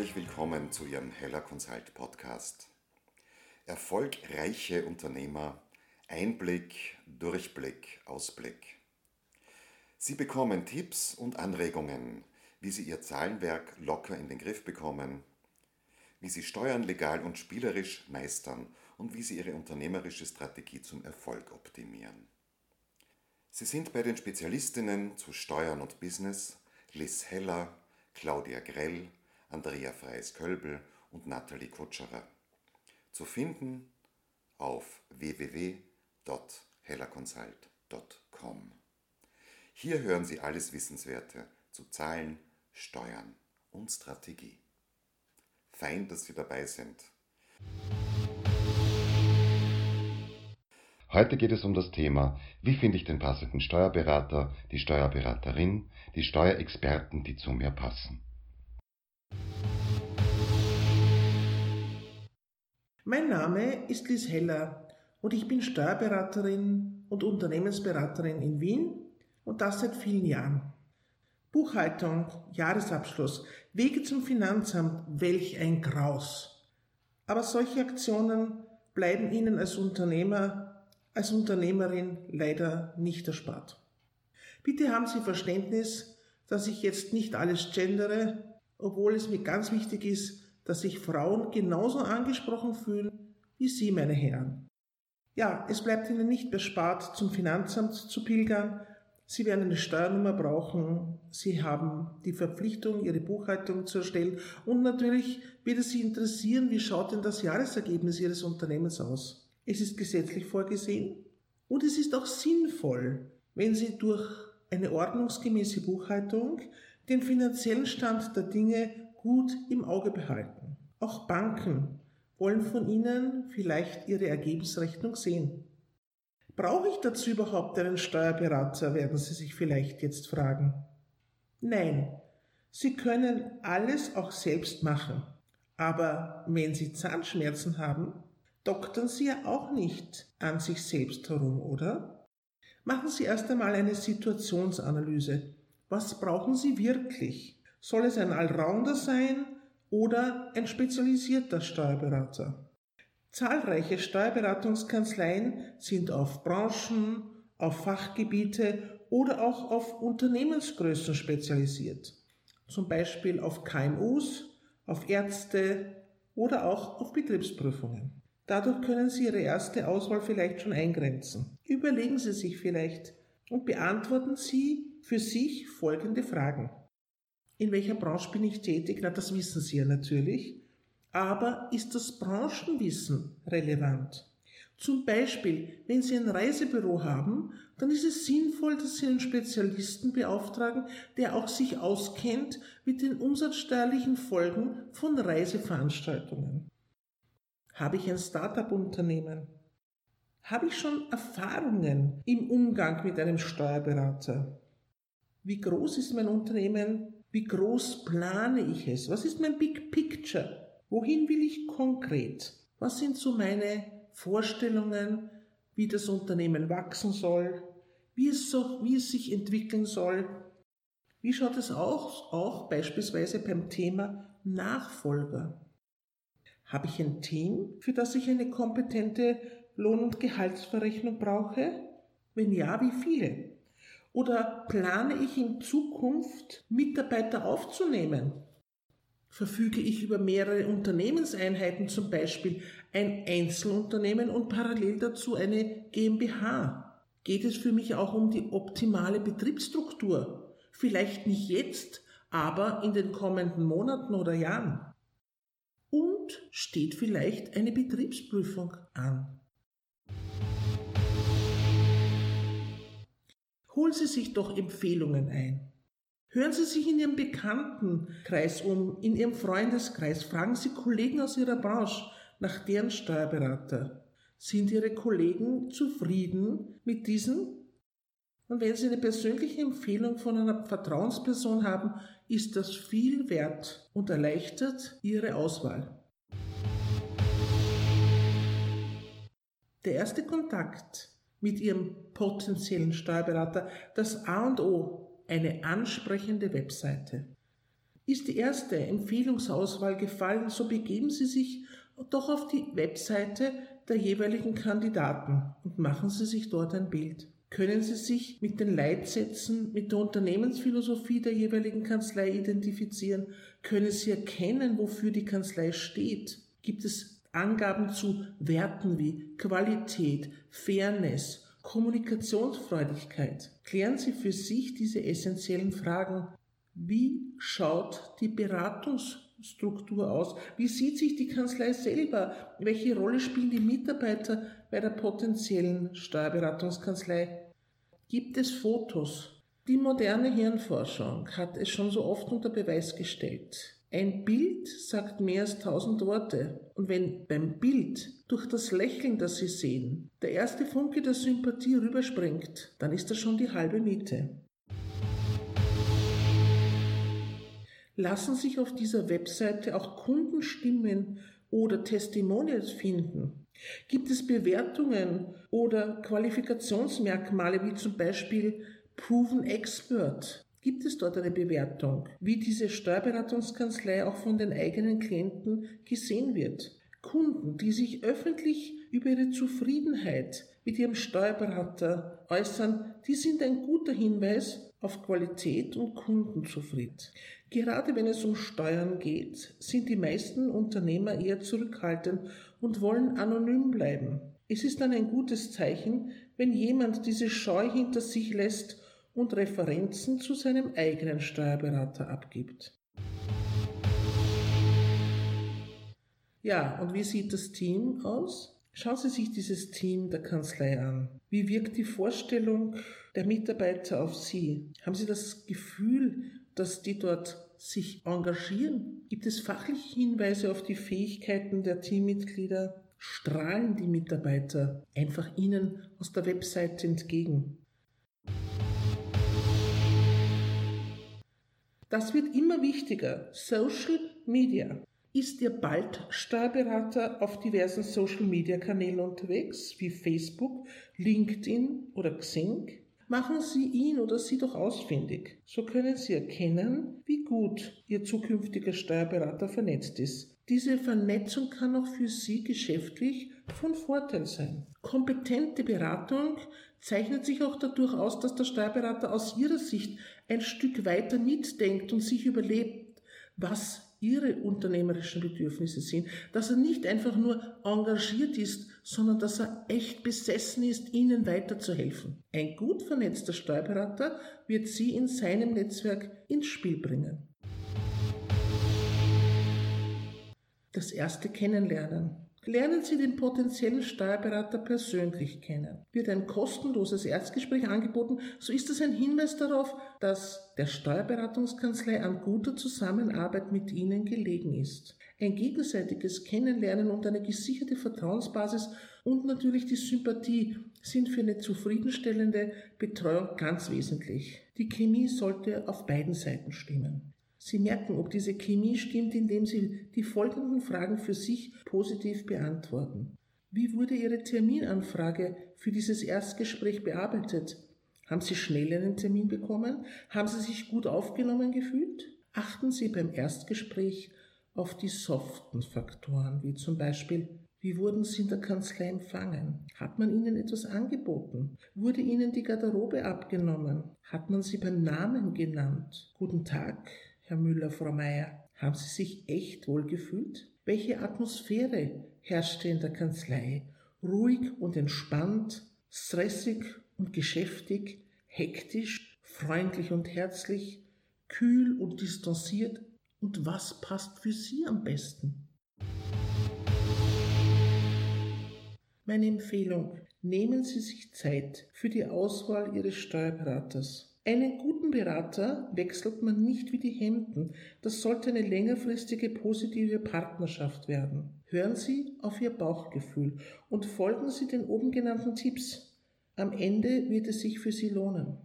Herzlich willkommen zu Ihrem Heller Consult Podcast. Erfolgreiche Unternehmer, Einblick, Durchblick, Ausblick. Sie bekommen Tipps und Anregungen, wie Sie Ihr Zahlenwerk locker in den Griff bekommen, wie Sie Steuern legal und spielerisch meistern und wie Sie Ihre unternehmerische Strategie zum Erfolg optimieren. Sie sind bei den Spezialistinnen zu Steuern und Business Liz Heller, Claudia Grell, Andrea Freies-Kölbel und Nathalie Kutscherer. Zu finden auf www.hellerconsult.com. Hier hören Sie alles Wissenswerte zu Zahlen, Steuern und Strategie. Fein, dass Sie dabei sind. Heute geht es um das Thema, wie finde ich den passenden Steuerberater, die Steuerberaterin, die Steuerexperten, die zu mir passen. Mein Name ist Liz Heller und ich bin Steuerberaterin und Unternehmensberaterin in Wien und das seit vielen Jahren. Buchhaltung, Jahresabschluss, Wege zum Finanzamt, welch ein Graus. Aber solche Aktionen bleiben Ihnen als Unternehmer, als Unternehmerin leider nicht erspart. Bitte haben Sie Verständnis, dass ich jetzt nicht alles gendere, obwohl es mir ganz wichtig ist, dass sich Frauen genauso angesprochen fühlen wie Sie, meine Herren. Ja, es bleibt Ihnen nicht erspart, zum Finanzamt zu pilgern, Sie werden eine Steuernummer brauchen. Sie haben die Verpflichtung, Ihre Buchhaltung zu erstellen. Und natürlich wird es Sie interessieren, wie schaut denn das Jahresergebnis Ihres Unternehmens aus? Es ist gesetzlich vorgesehen und es ist auch sinnvoll, wenn Sie durch eine ordnungsgemäße Buchhaltung den finanziellen Stand der Dinge gut im Auge behalten. Auch Banken wollen von Ihnen vielleicht Ihre Ergebnisrechnung sehen. Brauche ich dazu überhaupt einen Steuerberater, werden Sie sich vielleicht jetzt fragen. Nein, Sie können alles auch selbst machen. Aber wenn Sie Zahnschmerzen haben, doktern Sie ja auch nicht an sich selbst herum, oder? Machen Sie erst einmal eine Situationsanalyse. Was brauchen Sie wirklich? Soll es ein Allrounder sein oder ein spezialisierter Steuerberater? Zahlreiche Steuerberatungskanzleien sind auf Branchen, auf Fachgebiete oder auch auf Unternehmensgrößen spezialisiert. Zum Beispiel auf KMUs, auf Ärzte oder auch auf Betriebsprüfungen. Dadurch können Sie Ihre erste Auswahl vielleicht schon eingrenzen. Überlegen Sie sich vielleicht und beantworten Sie für sich folgende Fragen. In welcher Branche bin ich tätig? Na, das wissen Sie ja natürlich. Aber ist das Branchenwissen relevant? Zum Beispiel, wenn Sie ein Reisebüro haben, dann ist es sinnvoll, dass Sie einen Spezialisten beauftragen, der auch sich auskennt mit den umsatzsteuerlichen Folgen von Reiseveranstaltungen. Habe ich ein Start-up-Unternehmen? Habe ich schon Erfahrungen im Umgang mit einem Steuerberater? Wie groß ist mein Unternehmen? Wie groß plane ich es? Was ist mein Big Picture? Wohin will ich konkret? Was sind so meine Vorstellungen, wie das Unternehmen wachsen soll, wie es, so, wie es sich entwickeln soll? Wie schaut es auch, auch beispielsweise beim Thema Nachfolger? Habe ich ein Team, für das ich eine kompetente Lohn- und Gehaltsverrechnung brauche? Wenn ja, wie viele? Oder plane ich in Zukunft Mitarbeiter aufzunehmen? verfüge ich über mehrere Unternehmenseinheiten, zum Beispiel ein Einzelunternehmen und parallel dazu eine GmbH. Geht es für mich auch um die optimale Betriebsstruktur? Vielleicht nicht jetzt, aber in den kommenden Monaten oder Jahren. Und steht vielleicht eine Betriebsprüfung an. Holen Sie sich doch Empfehlungen ein. Hören Sie sich in Ihrem Bekanntenkreis um, in Ihrem Freundeskreis. Fragen Sie Kollegen aus Ihrer Branche nach deren Steuerberater. Sind Ihre Kollegen zufrieden mit diesen? Und wenn Sie eine persönliche Empfehlung von einer Vertrauensperson haben, ist das viel wert und erleichtert Ihre Auswahl. Der erste Kontakt mit Ihrem potenziellen Steuerberater, das A und O eine ansprechende Webseite. Ist die erste Empfehlungsauswahl gefallen, so begeben Sie sich doch auf die Webseite der jeweiligen Kandidaten und machen Sie sich dort ein Bild. Können Sie sich mit den Leitsätzen, mit der Unternehmensphilosophie der jeweiligen Kanzlei identifizieren? Können Sie erkennen, wofür die Kanzlei steht? Gibt es Angaben zu Werten wie Qualität, Fairness, Kommunikationsfreudigkeit? Klären Sie für sich diese essentiellen Fragen. Wie schaut die Beratungsstruktur aus? Wie sieht sich die Kanzlei selber? Welche Rolle spielen die Mitarbeiter bei der potenziellen Steuerberatungskanzlei? Gibt es Fotos? Die moderne Hirnforschung hat es schon so oft unter Beweis gestellt. Ein Bild sagt mehr als tausend Worte. Und wenn beim Bild durch das Lächeln, das Sie sehen, der erste Funke der Sympathie rüberspringt, dann ist das schon die halbe Miete. Lassen sich auf dieser Webseite auch Kundenstimmen oder Testimonials finden? Gibt es Bewertungen oder Qualifikationsmerkmale wie zum Beispiel Proven Expert? Gibt es dort eine Bewertung, wie diese Steuerberatungskanzlei auch von den eigenen Klienten gesehen wird? Kunden, die sich öffentlich über ihre Zufriedenheit mit ihrem Steuerberater äußern, die sind ein guter Hinweis auf Qualität und Kundenzufriedenheit. Gerade wenn es um Steuern geht, sind die meisten Unternehmer eher zurückhaltend und wollen anonym bleiben. Es ist dann ein gutes Zeichen, wenn jemand diese Scheu hinter sich lässt und Referenzen zu seinem eigenen Steuerberater abgibt. Ja, und wie sieht das Team aus? Schauen Sie sich dieses Team der Kanzlei an. Wie wirkt die Vorstellung der Mitarbeiter auf Sie? Haben Sie das Gefühl, dass die dort sich engagieren? Gibt es fachliche Hinweise auf die Fähigkeiten der Teammitglieder? Strahlen die Mitarbeiter einfach Ihnen aus der Webseite entgegen? Das wird immer wichtiger. Social Media. Ist Ihr bald Steuerberater auf diversen Social-Media-Kanälen unterwegs, wie Facebook, LinkedIn oder Xing? Machen Sie ihn oder sie doch ausfindig. So können Sie erkennen, wie gut Ihr zukünftiger Steuerberater vernetzt ist. Diese Vernetzung kann auch für Sie geschäftlich von Vorteil sein. Kompetente Beratung zeichnet sich auch dadurch aus, dass der Steuerberater aus Ihrer Sicht ein Stück weiter mitdenkt und sich überlebt, was ihre unternehmerischen Bedürfnisse sind, dass er nicht einfach nur engagiert ist, sondern dass er echt besessen ist, ihnen weiterzuhelfen. Ein gut vernetzter Steuerberater wird sie in seinem Netzwerk ins Spiel bringen. Das erste Kennenlernen. Lernen Sie den potenziellen Steuerberater persönlich kennen. Wird ein kostenloses Erstgespräch angeboten, so ist es ein Hinweis darauf, dass der Steuerberatungskanzlei an guter Zusammenarbeit mit Ihnen gelegen ist. Ein gegenseitiges Kennenlernen und eine gesicherte Vertrauensbasis und natürlich die Sympathie sind für eine zufriedenstellende Betreuung ganz wesentlich. Die Chemie sollte auf beiden Seiten stimmen. Sie merken, ob diese Chemie stimmt, indem Sie die folgenden Fragen für sich positiv beantworten. Wie wurde Ihre Terminanfrage für dieses Erstgespräch bearbeitet? Haben Sie schnell einen Termin bekommen? Haben Sie sich gut aufgenommen gefühlt? Achten Sie beim Erstgespräch auf die soften Faktoren, wie zum Beispiel, wie wurden Sie in der Kanzlei empfangen? Hat man Ihnen etwas angeboten? Wurde Ihnen die Garderobe abgenommen? Hat man Sie beim Namen genannt? Guten Tag, Herr Müller, Frau Meier, haben Sie sich echt wohl gefühlt? Welche Atmosphäre herrschte in der Kanzlei? Ruhig und entspannt, stressig und geschäftig, hektisch, freundlich und herzlich, kühl und distanziert? Und was passt für Sie am besten? Meine Empfehlung, nehmen Sie sich Zeit für die Auswahl Ihres Steuerberaters. Einen guten Berater wechselt man nicht wie die Hemden. Das sollte eine längerfristige positive Partnerschaft werden. Hören Sie auf Ihr Bauchgefühl und folgen Sie den oben genannten Tipps. Am Ende wird es sich für Sie lohnen.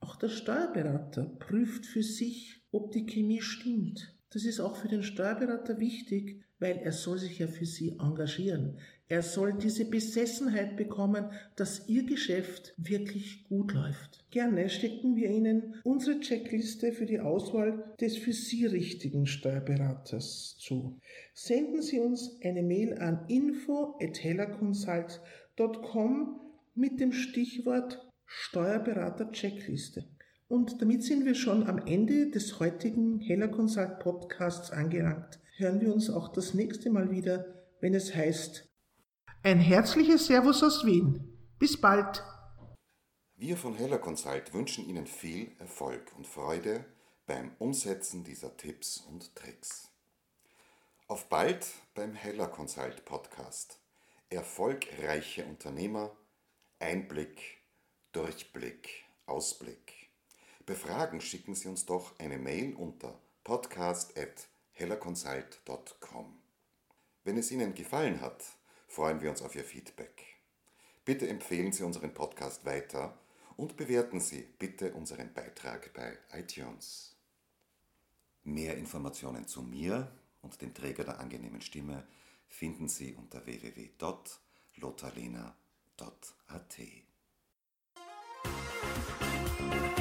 Auch der Steuerberater prüft für sich, ob die Chemie stimmt. Das ist auch für den Steuerberater wichtig, weil er soll sich ja für Sie engagieren. Er soll diese Besessenheit bekommen, dass Ihr Geschäft wirklich gut läuft. Gerne stecken wir Ihnen unsere Checkliste für die Auswahl des für Sie richtigen Steuerberaters zu. Senden Sie uns eine Mail an info.hellerconsult.com mit dem Stichwort Steuerberater Checkliste. Und damit sind wir schon am Ende des heutigen Heller Consult Podcasts angelangt. Hören wir uns auch das nächste Mal wieder, wenn es heißt ein herzliches Servus aus Wien. Bis bald. Wir von Heller Consult wünschen Ihnen viel Erfolg und Freude beim Umsetzen dieser Tipps und Tricks. Auf bald beim Heller Consult Podcast. Erfolgreiche Unternehmer, Einblick, Durchblick, Ausblick. Befragen schicken Sie uns doch eine Mail unter podcast.hellerconsult.com. Wenn es Ihnen gefallen hat, freuen wir uns auf Ihr Feedback. Bitte empfehlen Sie unseren Podcast weiter und bewerten Sie bitte unseren Beitrag bei iTunes. Mehr Informationen zu mir und dem Träger der angenehmen Stimme finden Sie unter www.lotalena.at.